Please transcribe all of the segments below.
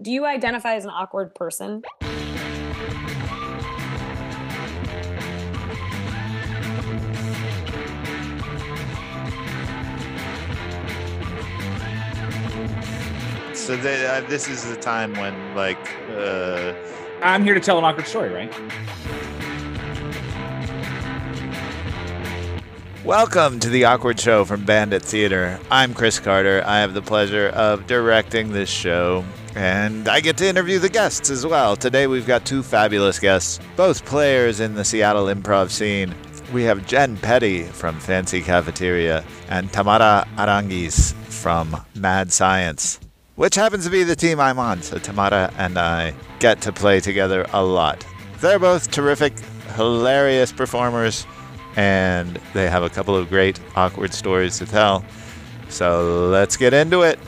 Do you identify as an awkward person? So they, uh, this is the time when, like, uh, I'm here to tell an awkward story, right? welcome to the Awkward Show from Bandit Theater. I'm Chris Carter. I have the pleasure of directing this show, and I get to interview the guests as well. Today we've got two fabulous guests, both players in the Seattle improv scene. We have Jenn Petti from Fancy Cafeteria and Tamara Aranguiz from Mad Science which happens to be the team I'm on. So Tamara and I get to play together a lot. They're both terrific, hilarious performers, and they have a couple of great awkward stories to tell. So let's get into it.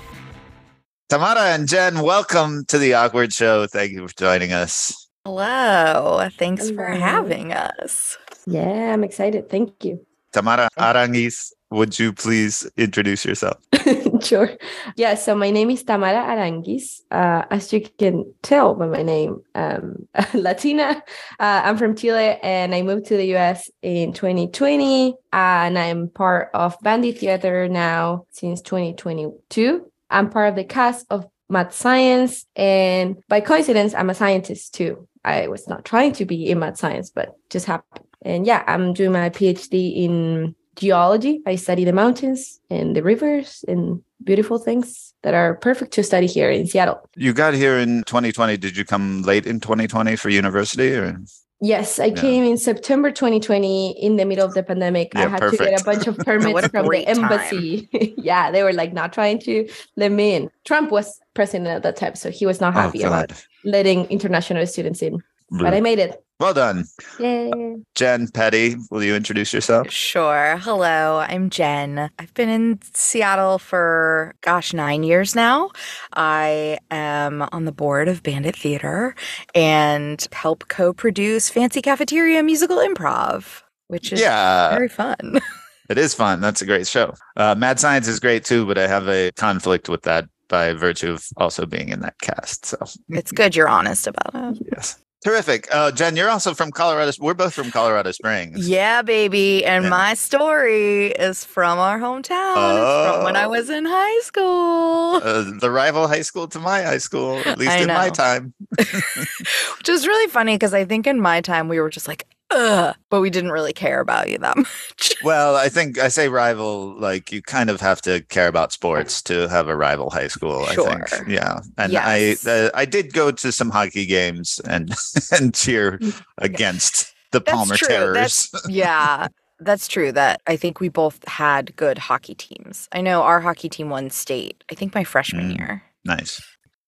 Tamara and Jenn, welcome to the Awkward Show. Thank you for joining us. Hello. Thanks for having us. Yeah, I'm excited. Thank you. Tamara Aranguiz, would you please introduce yourself? sure. Yeah, so my name is Tamara Aranguiz. Uh, as you can tell by my name, um, Latina. Uh, I'm from Chile and I moved to the US in 2020. and I'm part of Bandit Theater now since 2022. I'm part of the cast of Mad Science. And by coincidence, I'm a scientist too. I was not trying to be in Mad Science, but just happened. And yeah, I'm doing my PhD in geology. I study the mountains and the rivers and beautiful things that are perfect to study here in Seattle. You got here in 2020. Did you come late in 2020 for university? Or? Yes, I came in September 2020 in the middle of the pandemic. I Yeah, had to get a bunch of permits from the embassy. yeah, they were like not trying to let me in. Trump was president at that time, so he was not oh, happy about letting international students in. But I made it. Well done. Yay. Jenn Petti, will you introduce yourself? Sure. Hello. I'm Jenn. I've been in Seattle for, gosh, nine years now. I am on the board of Bandit Theater and help co produce Fancy Cafeteria Musical Improv, which is Yeah, very fun. it is fun. That's a great show. Uh, Mad Science is great too, but I have a conflict with that by virtue of also being in that cast. So, it's good you're honest about it. yes. Terrific. Uh, Jenn, you're also from Colorado. We're both from Colorado Springs. Yeah, baby. And Yeah. my story is from our hometown. It's from when I Oh. was in high school. Uh, the rival high school to my high school, at least I in my time. Which is really funny because I think in my time we were just like, ugh, but we didn't really care about you that much. Well, I think I say rival, like you kind of have to care about sports to have a rival high school. I Sure. think, yeah. And Yes. I, uh, I did go to some hockey games and and cheer against the That's Palmer true. Terrors. That's yeah. That's true. That I think we both had good hockey teams. I know our hockey team won state. I think my freshman Mm. year. nice.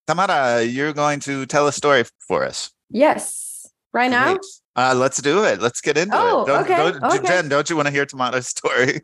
Tamara, you're going to tell a story for us. Yes. Right now? Great. Uh, let's do it. Let's get into Oh, it. Don't, okay, don't- okay. Jenn, don't you want to hear Tamara's story?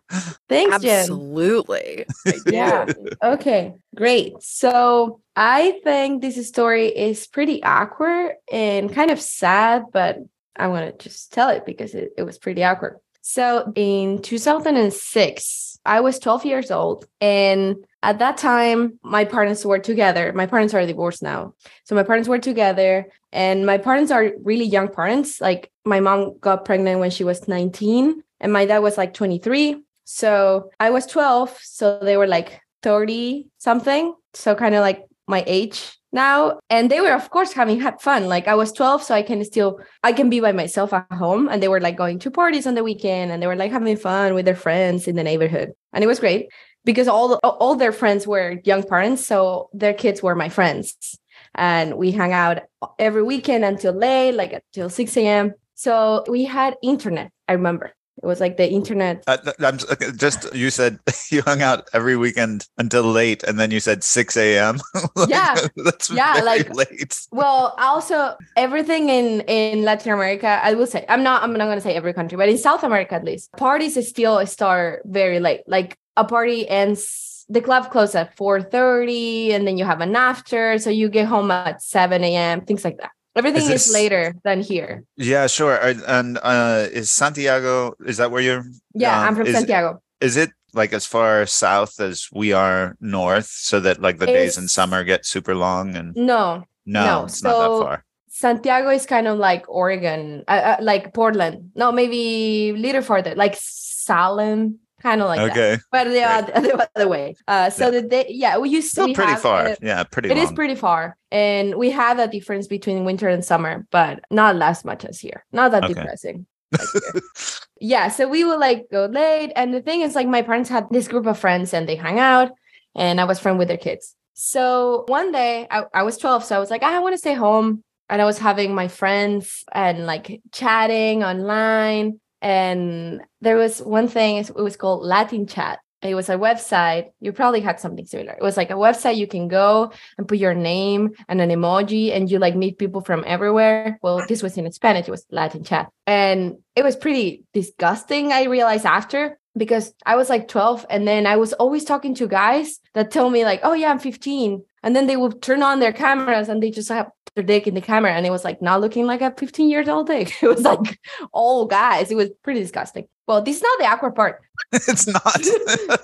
Thanks, Jenn. Absolutely. I. Yeah. Okay, great. So I think this story is pretty awkward and kind of sad, but I'm going to just tell it because it, it was pretty awkward. So in 2006, I was 12 years old. And at that time, my parents were together. My parents are divorced now. So my parents were together. And my parents are really young parents. Like my mom got pregnant when she was 19, and my dad was like 23. So I was 12. So they were like 30 something. So kind of like my age now. And they were, of course, having had fun. Like I was 12, so I can still, I can be by myself at home. And they were like going to parties on the weekend and they were like having fun with their friends in the neighborhood. And it was great because all, all their friends were young parents. So their kids were my friends. And we hung out every weekend until late, like until 6 a.m. So we had internet, I remember. It was like the internet Uh, I'm just you said you hung out every weekend until late, and then you said six a.m. Like, Yeah. that's Yeah, like- late. well also everything in in latin america i will say i'm not i'm not going to say every country but in south america at least parties still start very late like a party ends the club closes at 4.30 and then you have an after so you get home at 7 a.m things like that everything Is is, later than here Yeah, sure. And uh, is Santiago? Is that where you're? yeah um, i'm from is- santiago Is it like as far south as we are north, so that like the days in summer get super long and No, no, no, it's not that far. Santiago is kind of like Oregon, uh, uh, like Portland. No, maybe a little farther, like Salem, kind of like that. okay. But the, other, the other way. Uh, so Yeah. the day, yeah, we used to Still we pretty far. uh, yeah, pretty It is long. pretty far, and we have a difference between winter and summer, but not as much as here. Not that Okay. depressing. like yeah, so we would like go late, and the thing is, like, my parents had this group of friends, and they hung out, and I was friend with their kids. So one day, I, I was twelve, so I was like, I want to stay home, and I was having my friends and like chatting online, and there was one thing. It was called Latin Chat. It was a website. You probably had something similar. It was like a website you can go and put your name and an emoji and you like meet people from everywhere. Well, this was in Spanish, it was Latin chat. And it was pretty disgusting, I realized after because I was like 12 and then I was always talking to guys that tell me like, "Oh yeah, I'm 15." And then they would turn on their cameras and they just have dick in the camera and it was like not looking like a 15 years old dick. It was like all guys. It was pretty disgusting. Well, this is not the awkward part. it's not.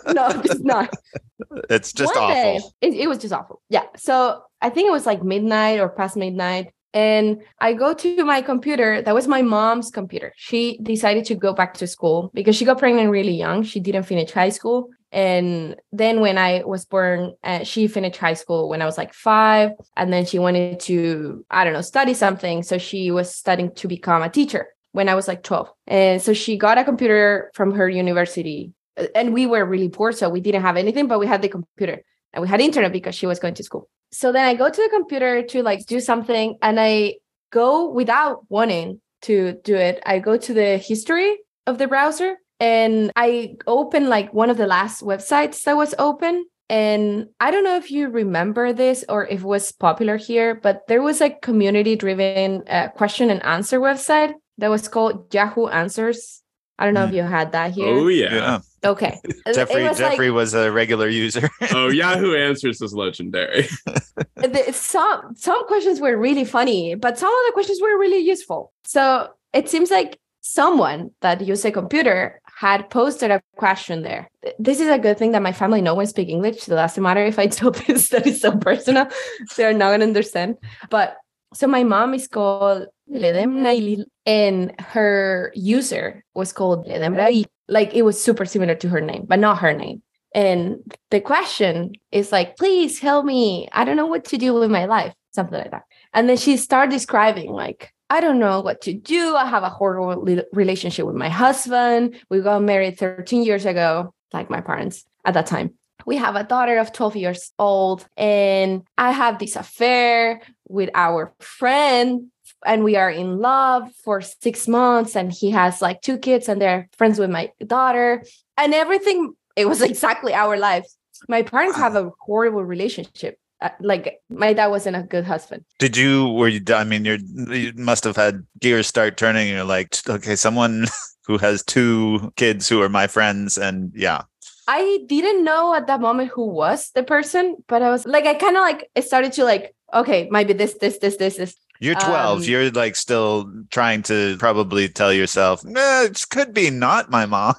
No, it's not. it's just One day, awful. it, it was just awful. Yeah. So I think it was like midnight or past midnight. And I go to my computer. That was my mom's computer. She decided to go back to school because she got pregnant really young. She didn't finish high school. And then when I was born, uh, she finished high school when I was like five. And then she wanted to, I don't know, study something. So she was studying to become a teacher when I was like 12. And so she got a computer from her university. Uh, And we were really poor. So we didn't have anything, but we had the computer and we had internet because she was going to school. So then I go to the computer to like do something and I go without wanting to do it. I go to the history of the browser and I opened like one of the last websites that was open. And I don't know if you remember this or if it was popular here, but there was a community driven uh, question and answer website that was called Yahoo Answers. I don't know if you had that here. Oh yeah. Yeah. Okay. Jeffrey it was like- Jeffrey was a regular user. Oh, Yahoo Answers is legendary. the, some some questions were really funny, but some of the questions were really useful. So it seems like someone that used a computer had posted a question there. This is a good thing that my family no one speak English, so it doesn't matter if I tell this that is so personal, they're not gonna understand. But so my mom is called Ledem Nailil, and her user was called Ledem Rai. Like it was super similar to her name, but not her name. And the question is like, please help me. I don't know what to do with my life, something like that. And then she started describing, like, I don't know what to do. I have a horrible relationship with my husband. We got married 13 years ago, like my parents at that time. We have a daughter of 12 years old, and I have this affair with our friend, and we are in love for six months. And he has like two kids, and they're friends with my daughter, and everything it was exactly our lives. My parents have a horrible relationship. Like my dad wasn't a good husband. Did you were you I mean you're you must have had gears start turning and you're like okay someone who has two kids who are my friends and yeah I didn't know at that moment who was the person, but I was like, I kind of like it started to like, okay, might be this, this, this, this, this. You're 12 Um, you're like still trying to probably tell yourself nah, it could be not my mom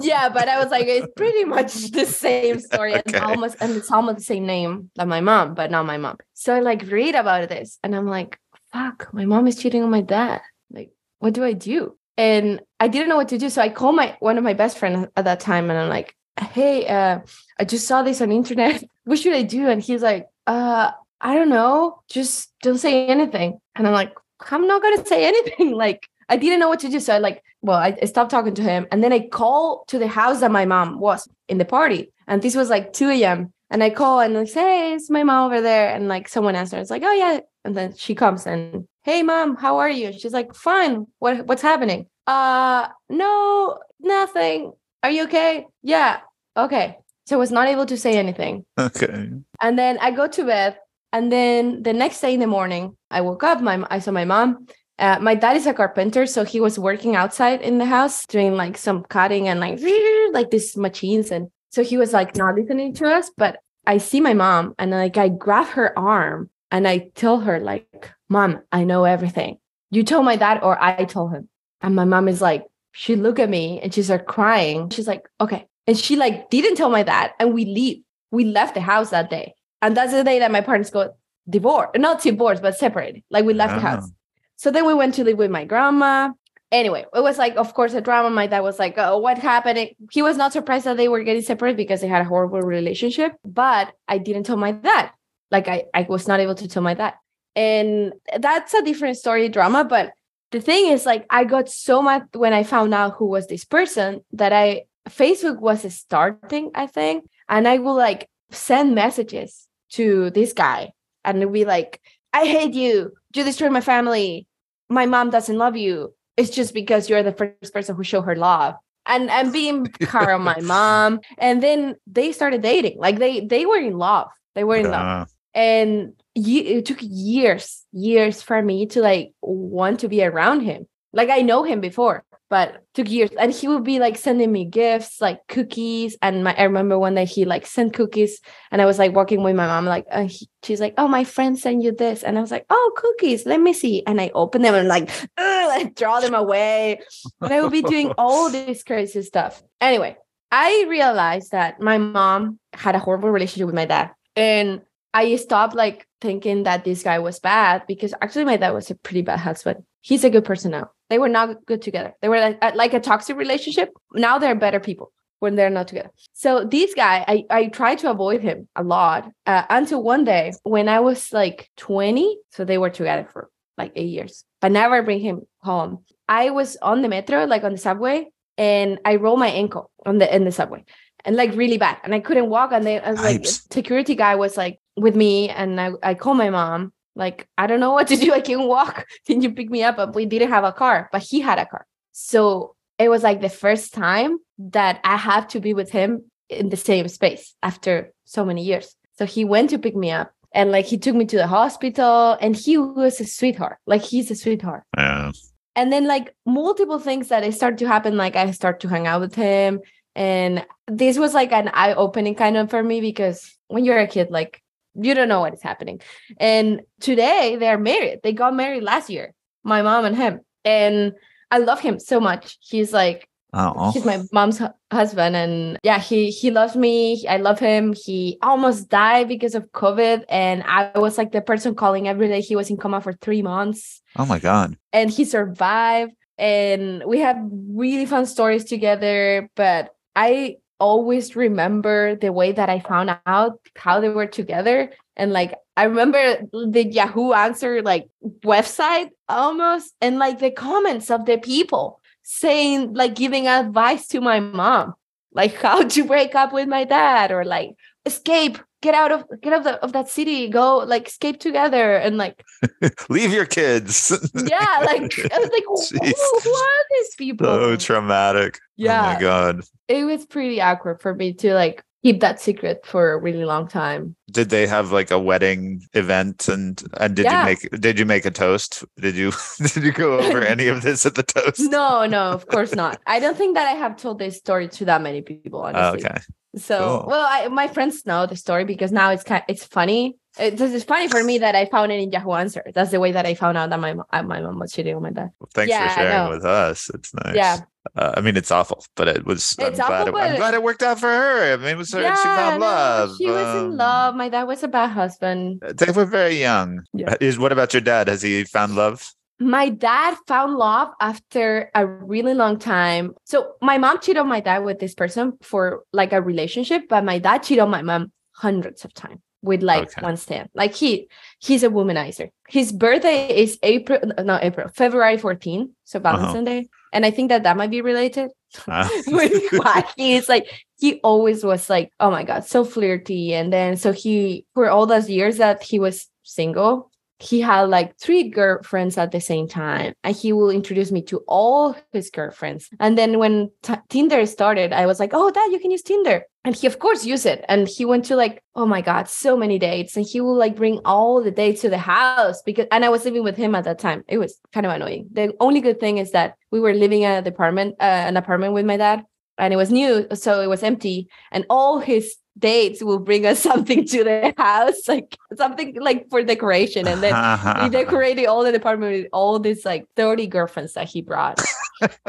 yeah, but I was like, it's pretty much the same story Okay. and almost and it's almost the same name that my mom, but not my mom. So I like read about this and I'm like, fuck, my mom is cheating on my dad. Like, what do I do? And I didn't know what to do. So I called my one of my best friends at that time and I'm like, hey, uh, I just saw this on internet. What should I do? And he's like, uh, I don't know. Just don't say anything. And I'm like, I'm not gonna say anything. Like, I didn't know what to do. So I like, well, I, I stopped talking to him. And then I call to the house that my mom was in the party. And this was like 2 a.m. And I call and like, hey, it's my mom over there. And like someone answers, it's like, oh yeah. And then she comes and hey mom, how are you? And she's like, fine. What what's happening? Uh no, nothing. Are you okay? Yeah. Okay. So I was not able to say anything. okay And then I go to bed. And then the next day in the morning, I woke up. My I saw my mom. Uh, my dad is a carpenter, so he was working outside in the house doing like some cutting and like like these machines. And so he was like not listening to us. But I see my mom, and like I grab her arm and I tell her like, "Mom, I know everything. You told my dad, or I told him." And my mom is like, she looked at me and she started crying. She's like, "Okay, And she like didn't tell my dad, and we leave. We left the house that day. And that's the day that my parents got divorced. Not divorced, but separated. Like we left the Ah. house. So then we went to live with my grandma. Anyway, it was like, of course, a drama. My dad was like, oh, what happened? It- He was not surprised that they were getting separated because they had a horrible relationship. But I didn't tell my dad. Like I, I was not able to tell my dad. And that's a different story drama. But the thing is, like, I got so much when I found out who was this person that I Facebook was starting, I think. And I will like send messages to this guy and be like, I hate you. You destroyed my family. My mom doesn't love you. It's just because you're the first person who showed her love. And and being on my mom. And then they started dating. Like they they were in love. They were in love. Uh, And ye- it took years, years for me to like want to be around him. Like I know him before, but took years. And he would be like sending me gifts, like cookies. And my, I remember one day he like sent cookies, and I was like walking with my mom, like uh, he, she's like, "Oh, my friend sent you this," and I was like, "Oh, cookies, let me see." And I open them and like, like draw them away, and I would be doing all this crazy stuff. Anyway, I realized that my mom had a horrible relationship with my dad, and I stopped like thinking that this guy was bad because actually my dad was a pretty bad husband. He's a good person now. They were not good together. They were like, like a toxic relationship. Now they're better people when they're not together. So this guy, I I tried to avoid him a lot uh, until one day when I was like 20. So they were together for like eight years, but never bring him home. I was on the metro, like on the subway, and I rolled my ankle on the in the subway and like really bad. And I couldn't walk. And they I was like Yipes. security guy was like with me and I, I called my mom, like, I don't know what to do. I can't walk. Can you pick me up? But we didn't have a car, but he had a car. So it was like the first time that I have to be with him in the same space after so many years. So he went to pick me up and like he took me to the hospital and he was a sweetheart. Like he's a sweetheart yeah. and then like multiple things that start to happen like i start to hang out with him and this was like an eye-opening kind of for me because when you're a kid like you don't know what is happening. And today they're married. They got married last year my mom and him. And i love him so much. He's like Oh. he's my mom's hu- husband. And yeah he he loves me. I love him. He almost died because of covid. And i was like the person calling every day. He was in coma for three months. Oh my God. and he survived. And we have really fun stories together. But i always remember the way that i found out how they were together. And like i remember the yahoo answer like website almost and like the comments of the people saying like giving advice to my mom like how to break up with my dad? or like escape get out of get out of, the, of that city go like escape together and like Leave your kids. yeah, like I was like, who, who are these people? so traumatic. Oh yeah, my God. it was pretty awkward for me to like keep that secret for a really long time. Did they have like a wedding event and and did Yeah. you make did you make a toast? Did you did you go over any of this at the toast? No, no, of course not. I don't think that I have told this story to that many people. Oh, Honestly, okay. So Cool. well, I, my friends know the story because now it's kind, it's funny. It's, it's funny for me that I found it in Yahoo Answer. That's the way that I found out that my uh, my mom was cheating on my dad. Well, thanks Yeah, for sharing with us. It's nice. Yeah. Uh, I mean, it's awful, but it was. It's I'm, glad awful, it, I'm glad it worked out for her. I mean, it was her. she found no, love. She was Um, in love. My dad was a bad husband. They were very young. Yeah. Is what about your dad? Has he found love? My dad found love after a really long time. So my mom cheated on my dad with this person for like a relationship, but my dad cheated on my mom hundreds of times with like Okay. one stand. Like he he's a womanizer. His birthday is April, not April, February 14, so Uh-huh. Valentine's Day. And I think that that might be related Uh, with why he's like he always was like oh my god so flirty and then so he for all those years that he was single he had like three girlfriends at the same time and he will introduce me to all his girlfriends. And then when t- tinder started i was like oh dad you can use tinder. And he of course used it. And he went to like oh my god so many dates. And he will like bring all the dates to the house because and i was living with him at that time. It was kind of annoying. The only good thing is that we were living at an apartment uh, an apartment with my dad and it was new so it was empty. And all his dates will bring us something to the house like something like for decoration and then he decorated all the apartment with all these like 30 girlfriends that he brought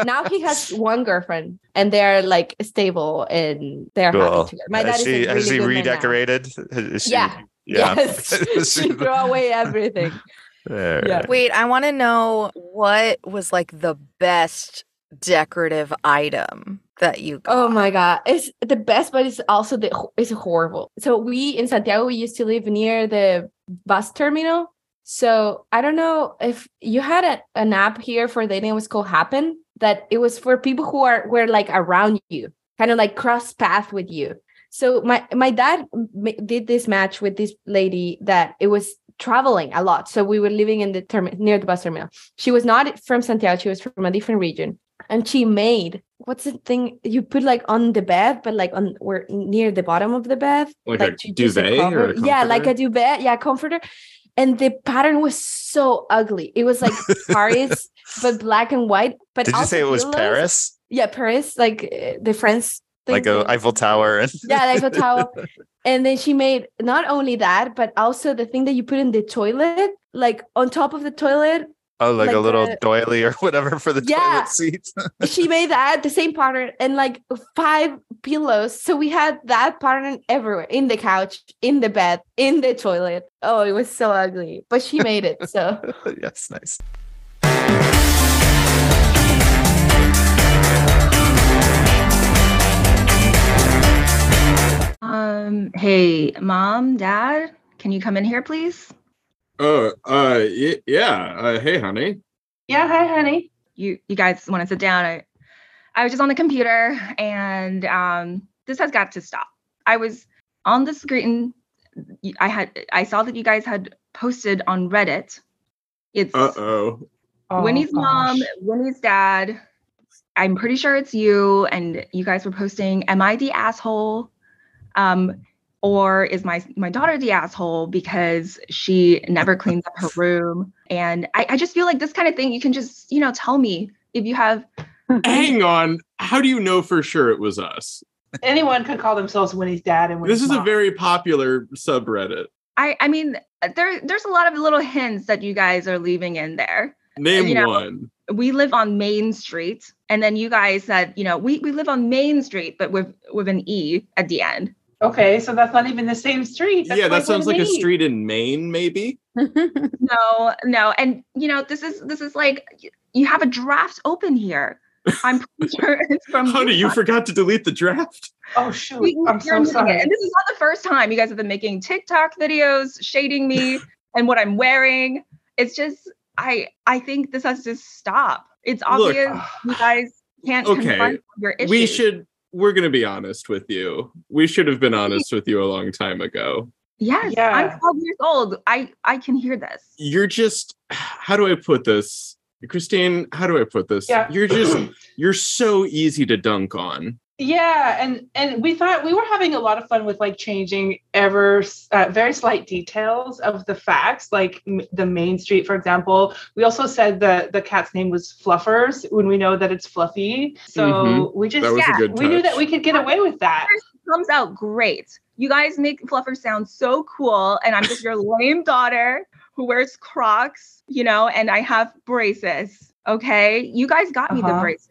now he has one girlfriend, and they're like stable and they're Cool. happy together. My dad has is she a has she good man now. redecorated? Is she- Yeah. yeah. Yes, she she- threw away everything. There. Yeah. Wait, I want to know what was like the best decorative item that you got. Oh my god, it's the best, but it's also the it's horrible. So we in Santiago we used to live near the bus terminal. So I don't know if you had a, an app here for dating. It was called Happn. That it was for people who are were like around you, kind of like cross path with you. So my my dad did this match with this lady that it was traveling a lot. So we were living in the term near the bus terminal. She was not from Santiago. She was from a different region, and she made what's the thing you put like on the bed, but like on where near the bottom of the bed, Like a to just duvet or cover- a yeah, like a duvet, yeah, comforter. And the pattern was so ugly. It was like Paris, but black and white. But Did you say it was pillows. Paris? Yeah, Paris, like uh, the France. thing. Like a Eiffel Tower and Yeah, the Eiffel Tower. And then she made not only that, but also the thing that you put in the toilet, like on top of the toilet. Oh, like, a little the- doily or whatever for the Yeah. toilet seat. she made that the same pattern and like five pillows. So we had that pattern everywhere in the couch, in the bed, in the toilet. Oh, it was so ugly, but she made it. So yes, nice. Um, hey, mom, dad, can you come in here, please? Oh, uh, y- yeah. Uh, hey, honey. Yeah, hi, honey. You you guys want to sit down? I I was just on the computer and um this has got to stop. I was on the screen I had I saw that you guys had posted on Reddit. It's Uh oh. Winnie's mom, Winnie's dad. I'm pretty sure it's you, and you guys were posting, "Am I the asshole?" Um, or is my my daughter the asshole because she never cleans up her room? And I, I just feel like this kind of thing you can just you know tell me if you have. Hang on. How do you know for sure it was us? Anyone could call themselves Winnie's dad and Winnie's This is a very popular subreddit. I I mean there there's a lot of little hints that you guys are leaving in there. Name You know- one. we live on Main Street, and then you guys said, you know, we, we live on Main Street, but with with an E at the end. Okay. So that's not even the same street. That's yeah, that sounds like it a street in Maine, maybe. No, no, and you know, this is this is like you have a draft open here. I'm pretty sure it's from Honey, you forgot to delete the draft. Oh shoot! You- I'm you're so admitting it. sorry. And this is not the first time you guys have been making TikTok videos shading me and what I'm wearing. It's just I I think this has to stop. It's Look, obvious uh, you guys can't okay, confront your issues. We should. We're gonna be honest with you. We should have been honest with you a long time ago. Yes, Yeah. I'm 12 years old. I I can hear this. You're just. How do I put this, Kristine? How do I put this? Yeah. You're just. You're so easy to dunk on. Yeah, and and we thought we were having a lot of fun with like changing ever uh, very slight details of the facts, like m- the main street, for example. We also said that the cat's name was Fluffers when we know that it's Fluffy. So Mhm. we just That was a yeah, we knew that we could get away with that. comes out great. You guys make Fluffer sound so cool, and I'm just your lame daughter who wears Crocs, you know, and I have braces. Okay, you guys got me the Uh-huh. braces.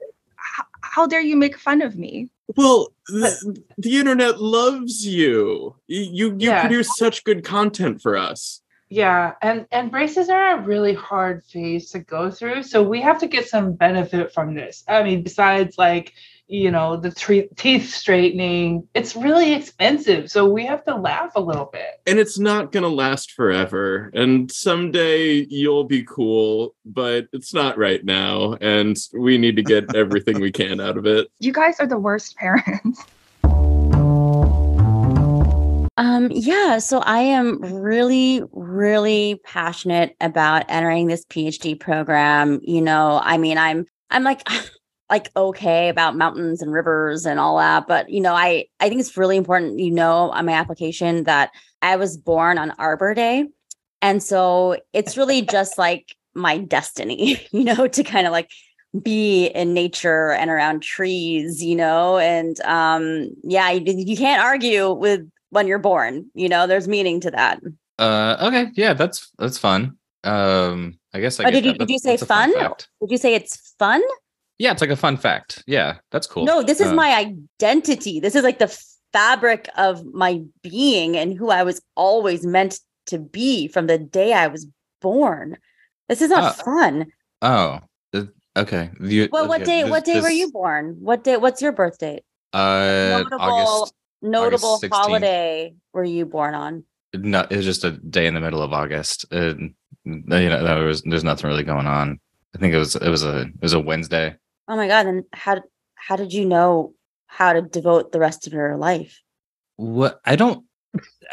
How, how dare you make fun of me? Well, the, the internet loves you. You you, Yeah. produce such good content for us. Yeah, and and braces are a really hard phase to go through, so we have to get some benefit from this. I mean, besides like you know the tre- teeth straightening, it's really expensive, so we have to laugh a little bit. And it's not gonna last forever. And someday you'll be cool, but it's not right now. And we need to get everything we can out of it. You guys are the worst parents. Um, yeah, so I am really, really passionate about entering this PhD program. You know, I mean, I'm I'm like like okay about mountains and rivers and all that, but you know, I I think it's really important, you know, on my application that I was born on Arbor Day. And so it's really just like my destiny, you know, to kind of like be in nature and around trees, you know, and um yeah, you, you can't argue with when you're born, you know, there's meaning to that. Uh, okay, yeah, that's that's fun. Um, I guess I Oh, did you- that. did you say fun fun? Did you say it's fun? Yeah, it's like a fun fact. Yeah, that's cool. No, this is Uh, my identity. This is like the fabric of my being and who I was always meant to be from the day I was born. This is not Ah. fun. Oh, uh, okay. Well, what okay, day? this- What day were you born? What day? What's your birth date? Uh, Notable, August. notable 16th. holiday were you born on? No, it was just a day in the middle of August. Uh, you know, there was there's nothing really going on. I think it was it was a it was a Wednesday. Oh my god! Then how how did you know how to devote the rest of your life? What I don't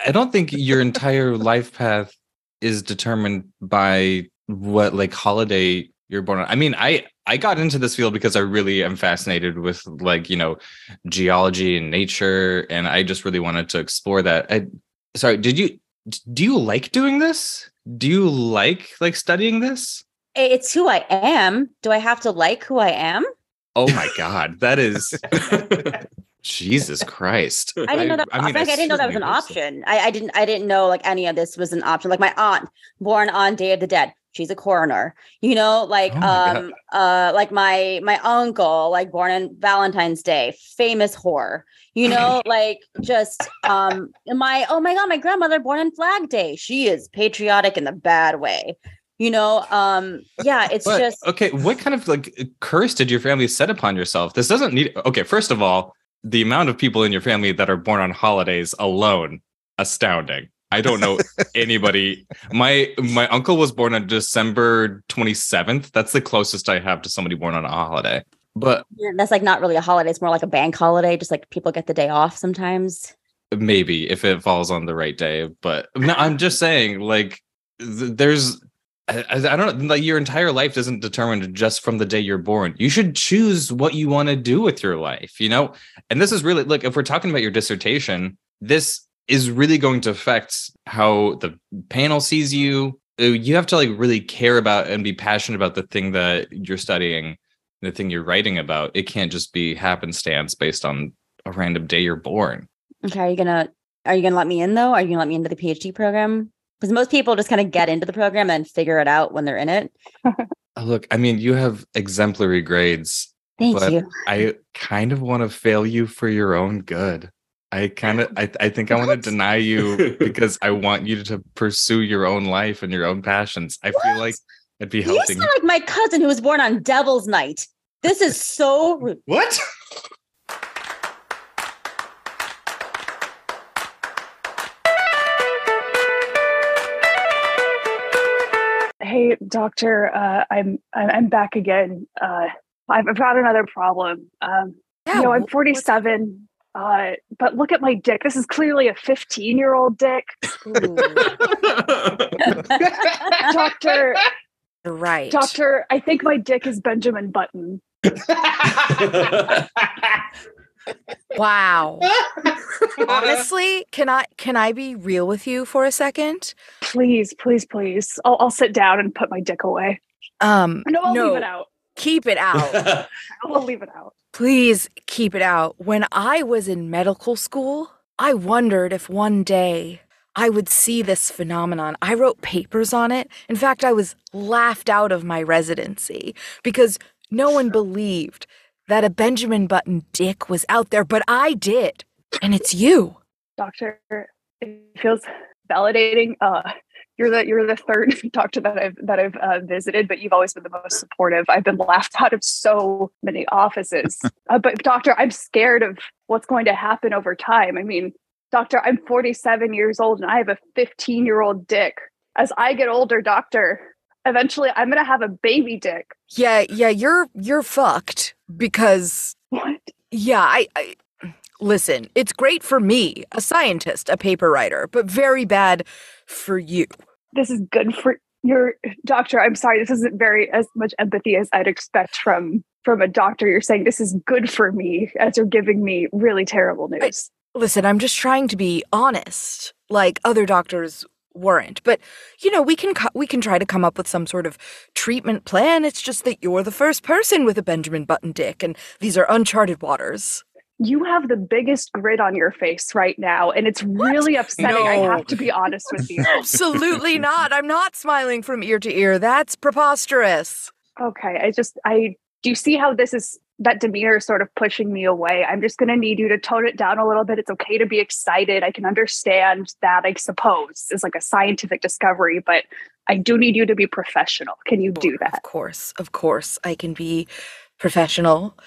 I don't think your entire life path is determined by what like holiday you're born on. I mean, I I got into this field because I really am fascinated with like, you know, geology and nature and I just really wanted to explore that. I sorry, did you do you like doing this? Do you like like studying this? I- It's who I am. Do I have to like who I am? Oh my god, that is Jesus Christ. I didn't know that. I, mean, like, I didn't know that was an option. I, I didn't. I didn't know like any of this was an option. Like my aunt, born on Day of the Dead, she's a coroner. You know, like Oh my um, uh, like my my uncle, like born on Valentine's Day, famous whore. You know, like just um, my oh my god, my grandmother born on Flag Day. She is patriotic in the bad way. You know, um, yeah, it's But, just okay. What kind of like curse did your family set upon yourself? This doesn't need. Okay, first of all, the amount of people in your family that are born on holidays alone, astounding. I don't know anybody. My my uncle was born on December twenty seventh. That's the closest I have to somebody born on a holiday. But yeah, that's like not really a holiday. It's more like a bank holiday. Just like people get the day off sometimes. maybe if it falls on the right day. But no, I'm just saying, like, th- there's. I, I don't know. Like your entire life isn't determined just from the day you're born. You should choose what you want to do with your life, you know? And this is really look, if we're talking about your dissertation, this is really going to affect how the panel sees you. Uh, You have to like really care about and be passionate about the thing that you're studying, the thing you're writing about. It can't just be happenstance based on a random day you're born. Okay, are you gonna are you gonna let me in though? Are you gonna let me into the PhD program? Because most people just kind of get into the program and figure it out when they're in it. Uh, Look, I mean, you have exemplary grades. Thank but you. I kind of want to fail you for your own good. I kind of, I, I think I want to deny you because I want you to pursue your own life and your own passions. I feel like I'd be helping. You sound like my cousin who was born on Devil's Night. This is so rude. What? Hey, doctor, uh, I'm I'm I'm back again. Uh, I've I've got another problem. Um, Yeah, you know, I'm 47, uh, but look at my dick. This is clearly a 15 year old dick. Doctor, Right. doctor, I think my dick is Benjamin Button. Wow. Honestly, can I can I be real with you for a second? Please, please, please. I'll I'll sit down and put my dick away. Um No, I'll no, leave it out. keep it out. I'll leave it out. Please keep it out. When I was in medical school, I wondered if one day I would see this phenomenon. I wrote papers on it. In fact, I was laughed out of my residency because no one believed that a Benjamin Button dick was out there, but I did. And it's you. Doctor, it feels validating. Uh, you're the you're the third doctor that I've that I've uh, visited, but you've always been the most supportive. I've been laughed out of so many offices, uh, but doctor, I'm scared of what's going to happen over time. I mean, doctor, I'm 47 years old and I have a 15 year old dick. As I get older, doctor, eventually I'm going to have a baby dick. Yeah, yeah, you're you're fucked because What? Yeah, I, I listen, it's great for me, a scientist, a paper writer, but very bad for you. This is good for your doctor. I'm sorry, this isn't very as much empathy as I'd expect from from a doctor. You're saying this is good for me as you're giving me really terrible news. Listen, I'm just trying to be honest, like other doctors weren't. But you know, we can co- we can try to come up with some sort of treatment plan. It's just that you're the first person with a Benjamin Button dick and these are uncharted waters. you have the biggest grit on your face right now, and it's really upsetting. I have to be honest with you. Absolutely not. I'm not smiling from ear to ear. That's preposterous. Okay, I just I do you see how this is that demeanor is sort of pushing me away? I'm just going to need you to tone it down a little bit. It's okay to be excited. I can understand that, I suppose, is like a scientific discovery, but I do need you to be professional. Can you do that? Of course, of course. I can be professional.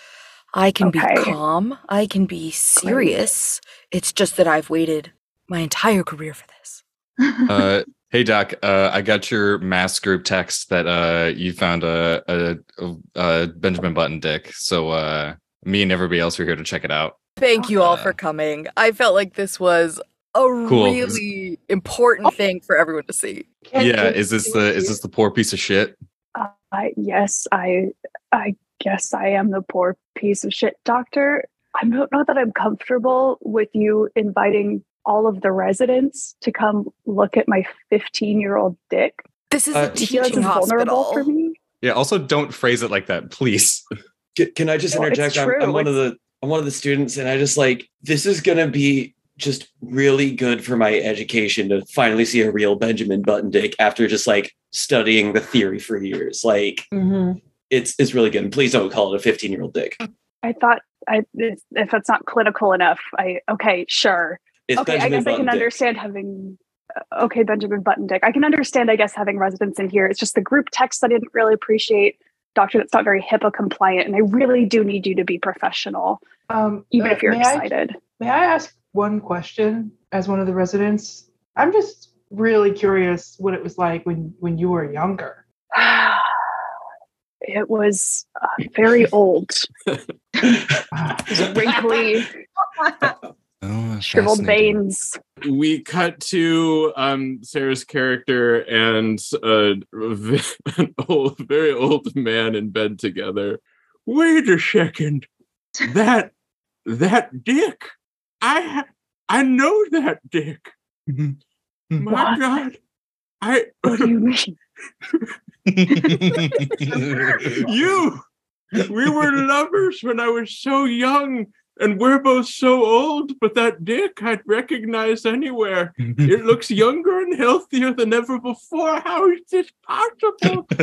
I can Okay. be calm. I can be serious. It's just that I've waited my entire career for this. Uh, hey Doc, uh, I got your mass group text that uh, you found a, a, a Benjamin Button dick. So uh, me and everybody else are here to check it out. Thank you all for coming. I felt like this was a Cool. really important thing for everyone to see. yeah, is this the is this the poor piece of shit? Uh, yes, I I guess I am the poor piece of shit doctor. I don't know that I'm comfortable with you inviting all of the residents to come look at my 15 year old dick. This is Uh, I feel like teaching vulnerable hospital. for me. Yeah. Also, don't phrase it like that, please. Can, can I just Well, interject? I'm, I'm true. one of the I'm one of the students, and I just like this is gonna be just really good for my education to finally see a real Benjamin Button dick after just like studying the theory for years. Like Mhm. it's it's really good. And please don't call it a 15 year old dick. I thought I if if that's not clinical enough, I okay, sure. It's okay, I Benjamin guess I can dick. understand having uh, okay, Benjamin Button Dick. I can understand, I guess, having residents in here. It's just the group text I didn't really appreciate. Doctor, that's not very HIPAA compliant, and I really do need you to be professional, Um, even uh, if you're may I- excited. May I ask one question as one of the residents? I'm just really curious what it was like when when you were younger. it was uh, very old, wrinkly, Oh, shriveled veins. we cut to um Sarah's character and uh, an old, very old man in bed together. Wait a second, that that dick, I ha- I know that dick. My What? God, I What do you mean? you we were lovers when I was so young, and we're both so old, but that dick I'd recognize anywhere. It looks younger and healthier than ever before. How is this possible?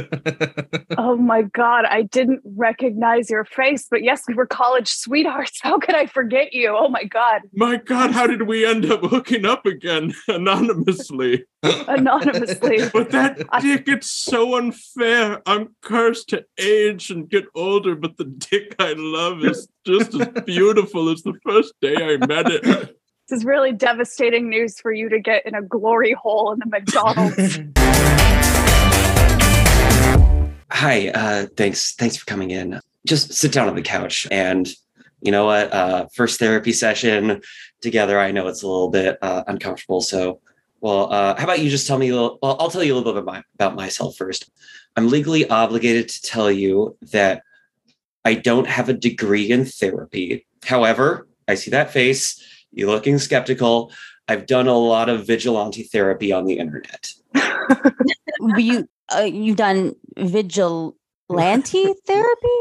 Oh my God, I didn't recognize your face, but yes, we were college sweethearts. How could I forget you? Oh my God, My God, how did we end up hooking up again anonymously? Anonymously. But that dick, it's so unfair. I'm cursed to age and get older, but the dick I love is just as beautiful as the first day I met it. This is really devastating news for you to get in a glory hole in the McDonald's. Hi, uh, thanks thanks for coming in. Just sit down on the couch and you know what? Uh, first therapy session together. I know it's a little bit uh, uncomfortable. So, well, uh, how about you just tell me a little? Well, I'll tell you a little bit about, my, about myself first. I'm legally obligated to tell you that I don't have a degree in therapy. However, I see that face. You're looking skeptical. I've done a lot of vigilante therapy on the internet. you uh, you've done vigilante therapy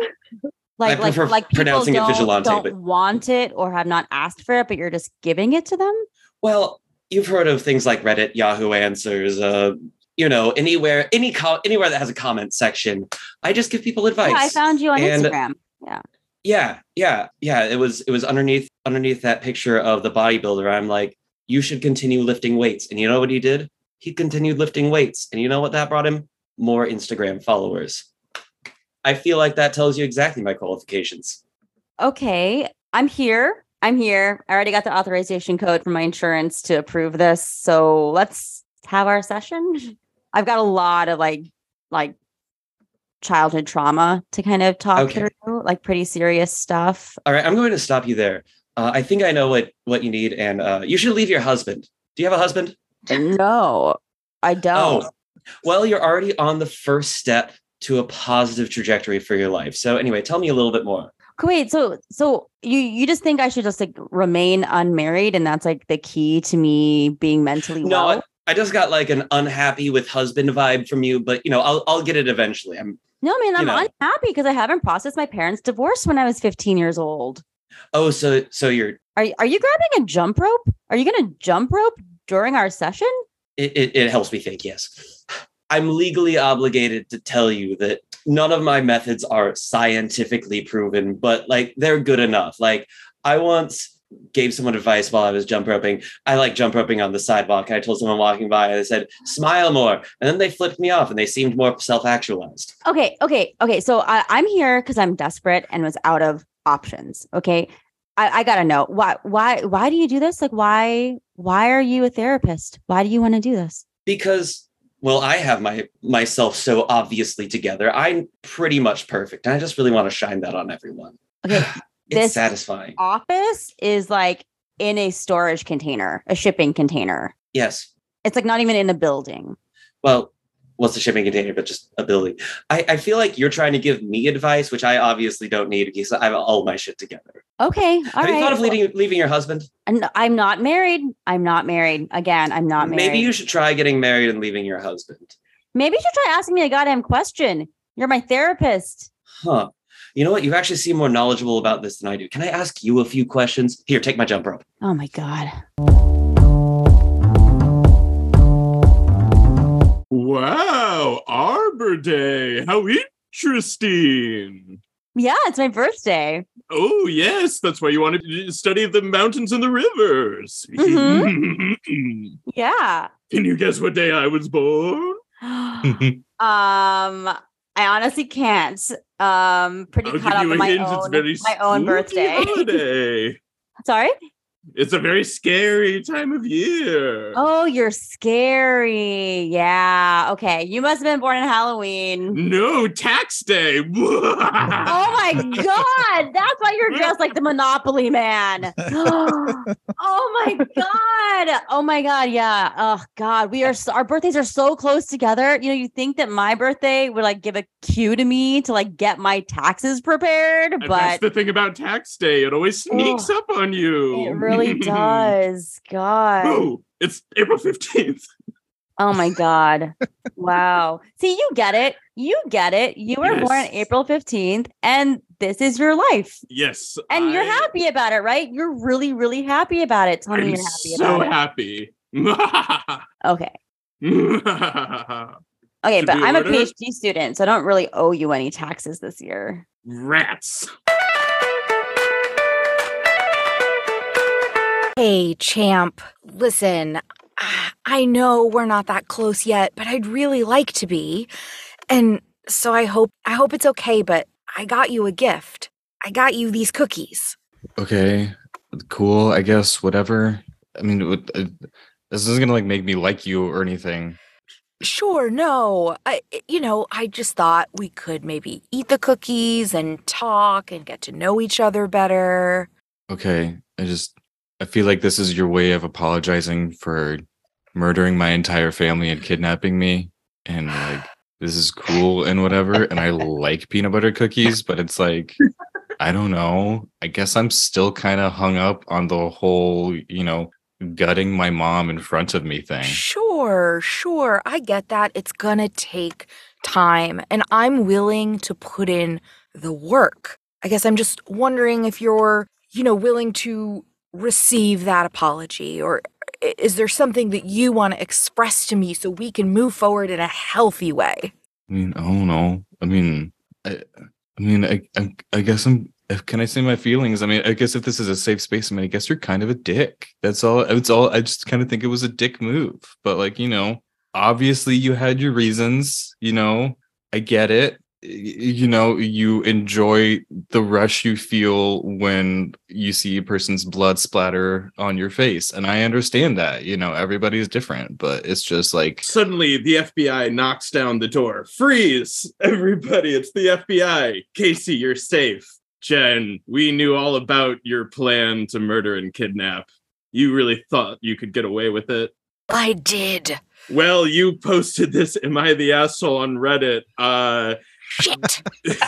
like like like people pronouncing it don't, vigilante, don't want it or have not asked for it but you're just giving it to them Well, you've heard of things like Reddit, Yahoo Answers, uh, you know, anywhere, any co- anywhere that has a comment section. I just give people advice. yeah i found you on And- instagram yeah Yeah, yeah, yeah. It was it was underneath underneath that picture of the bodybuilder. I'm like, you should continue lifting weights. And you know what he did? He continued lifting weights. And you know what that brought him? More Instagram followers. I feel like that tells you exactly my qualifications. okay i'm here i'm here i already got the authorization code from my insurance to approve this so let's have our session i've got a lot of like like childhood trauma to kind of talk Okay. through like pretty serious stuff All right, I'm going to stop you there. Uh, I think I know what what you need, and uh, you should leave your husband. Do you have a husband? no i don't Oh, well, you're already on the first step to a positive trajectory for your life. So, anyway, tell me a little bit more. Wait, so so you you just think I should just like remain unmarried and that's like the key to me being mentally No, well? I, I just got like an unhappy with husband vibe from you, but you know, I'll I'll get it eventually. I'm no, man, I'm know. unhappy because I haven't processed my parents' divorce when I was 15 years old. oh, so so you're Are are you grabbing a jump rope? Are you gonna jump rope during our session? it, it, it helps me think, yes. I'm legally obligated to tell you that none of my methods are scientifically proven, but like they're good enough. Like I once gave someone advice while I was jump roping. I like jump roping on the sidewalk. I told someone walking by, and I said, smile more. And then they flipped me off and they seemed more self actualized. Okay, okay, okay. So I, I'm here because I'm desperate and was out of options. Okay. I, I gotta know why why why do you do this? Like why why are you a therapist? Why do you want to do this? Because well, I have my myself so obviously together. I'm pretty much perfect. And I just really want to shine that on everyone. Okay. It's satisfying. Office is like in a storage container, a shipping container. Yes. It's like not even in a building. Well, what's the shipping container, but just ability. I, I feel like you're trying to give me advice, which I obviously don't need because I have all my shit together. Okay. All have you thought of leaving leaving your husband? And I'm not married. I'm not married. Again, I'm not married. Maybe you should try getting married and leaving your husband. Maybe you should try asking me a goddamn question. You're my therapist. Huh. You know what? You actually seem more knowledgeable about this than I do. Can I ask you a few questions? Here, take my jump rope. Oh my god. Wow, Arbor Day. How interesting. Yeah, it's my birthday. Oh, yes, that's why you want to study the mountains and the rivers. Mhm. Yeah. Can you guess what day I was born? um, I honestly can't. Um, pretty I'll caught up you in a my hint. own my own birthday. Sorry. It's a very scary time of year. Oh, you're scary. Yeah. Okay. You must have been born in Halloween. No, tax day. Oh my god, that's why you're dressed like the Monopoly man. oh my god. Oh my god. Yeah. Oh god. We are so, our birthdays are so close together. You know, you think that my birthday would like give a cue to me to like get my taxes prepared, And that's but the thing about tax day. It always sneaks up on you. It really does. God. Oh, it's April 15th. Oh my God. wow. See, you get it. You get it. You were born April 15th, and this is your life. Yes. And you're happy about it, right? You're really, really happy about it. Tell me am you're happy so happy. Okay. Okay, Should but I'm a? PhD student, so I don't really owe you any taxes this year. Rats. Hey, champ. Listen, I know we're not that close yet, but I'd really like to be. And so I hope I hope it's okay, but I got you a gift. I got you these cookies. Okay, cool. I guess whatever. I mean, uh, this isn't gonna like make me like you or anything. Sure, no. I you know, I just thought we could maybe eat the cookies and talk and get to know each other better. Okay, I just I feel like this is your way of apologizing for murdering my entire family and kidnapping me, and like this is cool and whatever. And I like peanut butter cookies, but it's like I don't know. I guess I'm still kind of hung up on the whole, you know, gutting my mom in front of me thing. Sure, sure. I get that. It's gonna take time, and I'm willing to put in the work. I guess I'm just wondering if you're, you know, willing to receive that apology, or is there something that you want to express to me so we can move forward in a healthy way? I mean, I don't know. I mean, I, I mean, I, I, I guess I'm. Can I say my feelings? I mean, I guess if this is a safe space, I mean, I guess you're kind of a dick. That's all. It's all. I just kind of think it was a dick move. But like, you know, obviously you had your reasons. You know, I get it. Y- You know, you enjoy the rush you feel when you see a person's blood splatter on your face, and I understand that. You know, everybody's different, but it's just like Suddenly, the FBI knocks down the door. Freeze! Everybody, it's the FBI. Casey, you're safe. Jenn, we knew all about your plan to murder and kidnap. You really thought you could get away with it? I did. Well, you posted this Am I the Asshole on Reddit. Uh Shit.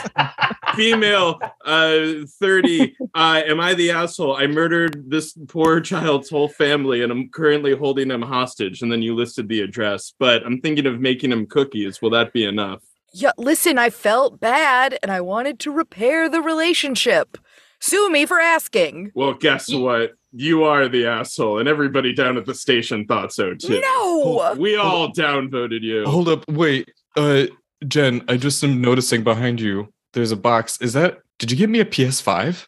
female uh 30 uh am i the asshole i murdered this poor child's whole family and i'm currently holding them hostage and then you listed the address but i'm thinking of making them cookies will that be enough Yeah, listen, I felt bad and I wanted to repair the relationship. Sue me for asking. well guess what you are the asshole and everybody down at the station thought so too No! we all downvoted you Hold up, wait. Uh Jenn, I just am noticing behind you. There's a box. Is that? Did you give me a PS5?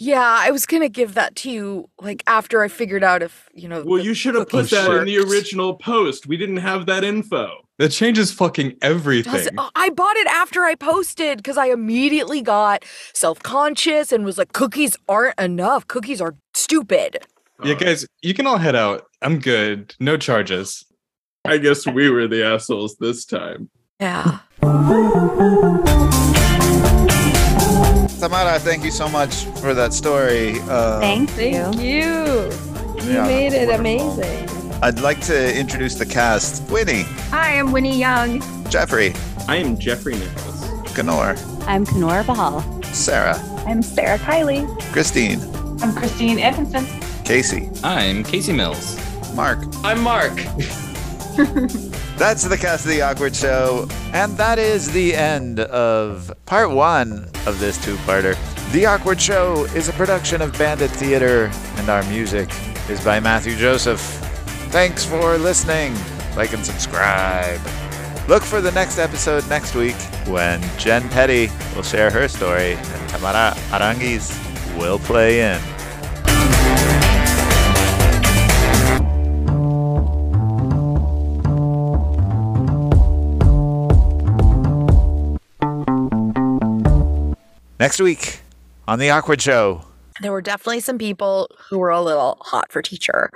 Yeah, I was gonna give that to you like after I figured out if you know. Well, the you should have put cookies that in the original post. We didn't have that info. That changes fucking everything. Does it- oh, I bought it after I posted because I immediately got self conscious and was like, cookies aren't enough. Cookies are stupid. Yeah, guys, you can all head out. I'm good. No charges. I guess we were the assholes this time. Yeah. Tamara, thank you so much for that story. Uh, Thank, Thank you. you. You Yeah, made it wonderful. amazing. I'd like to introduce the cast. Winnie, Hi, I'm Winnie Yeung. Jeffrey, I am Jeffrey Nickels. Coonoor, I'm Coonoor Behal. Sarah, I'm Sarah Kylie. Kristine, I'm Kristine Antonsen. Casey, I'm Casey Mills. Mark. I'm Mark. That's the cast of The Awkward Show. And that is the end of part one of this two parter. The Awkward Show is a production of Bandit Theater, and our music is by Matthew Joseph. Thanks for listening. Like and subscribe. Look for the next episode next week when Jenn Petti will share her story and Tamara Aranguiz will play in. Next week on The Awkward Show. There were definitely some people who were a little hot for teacher.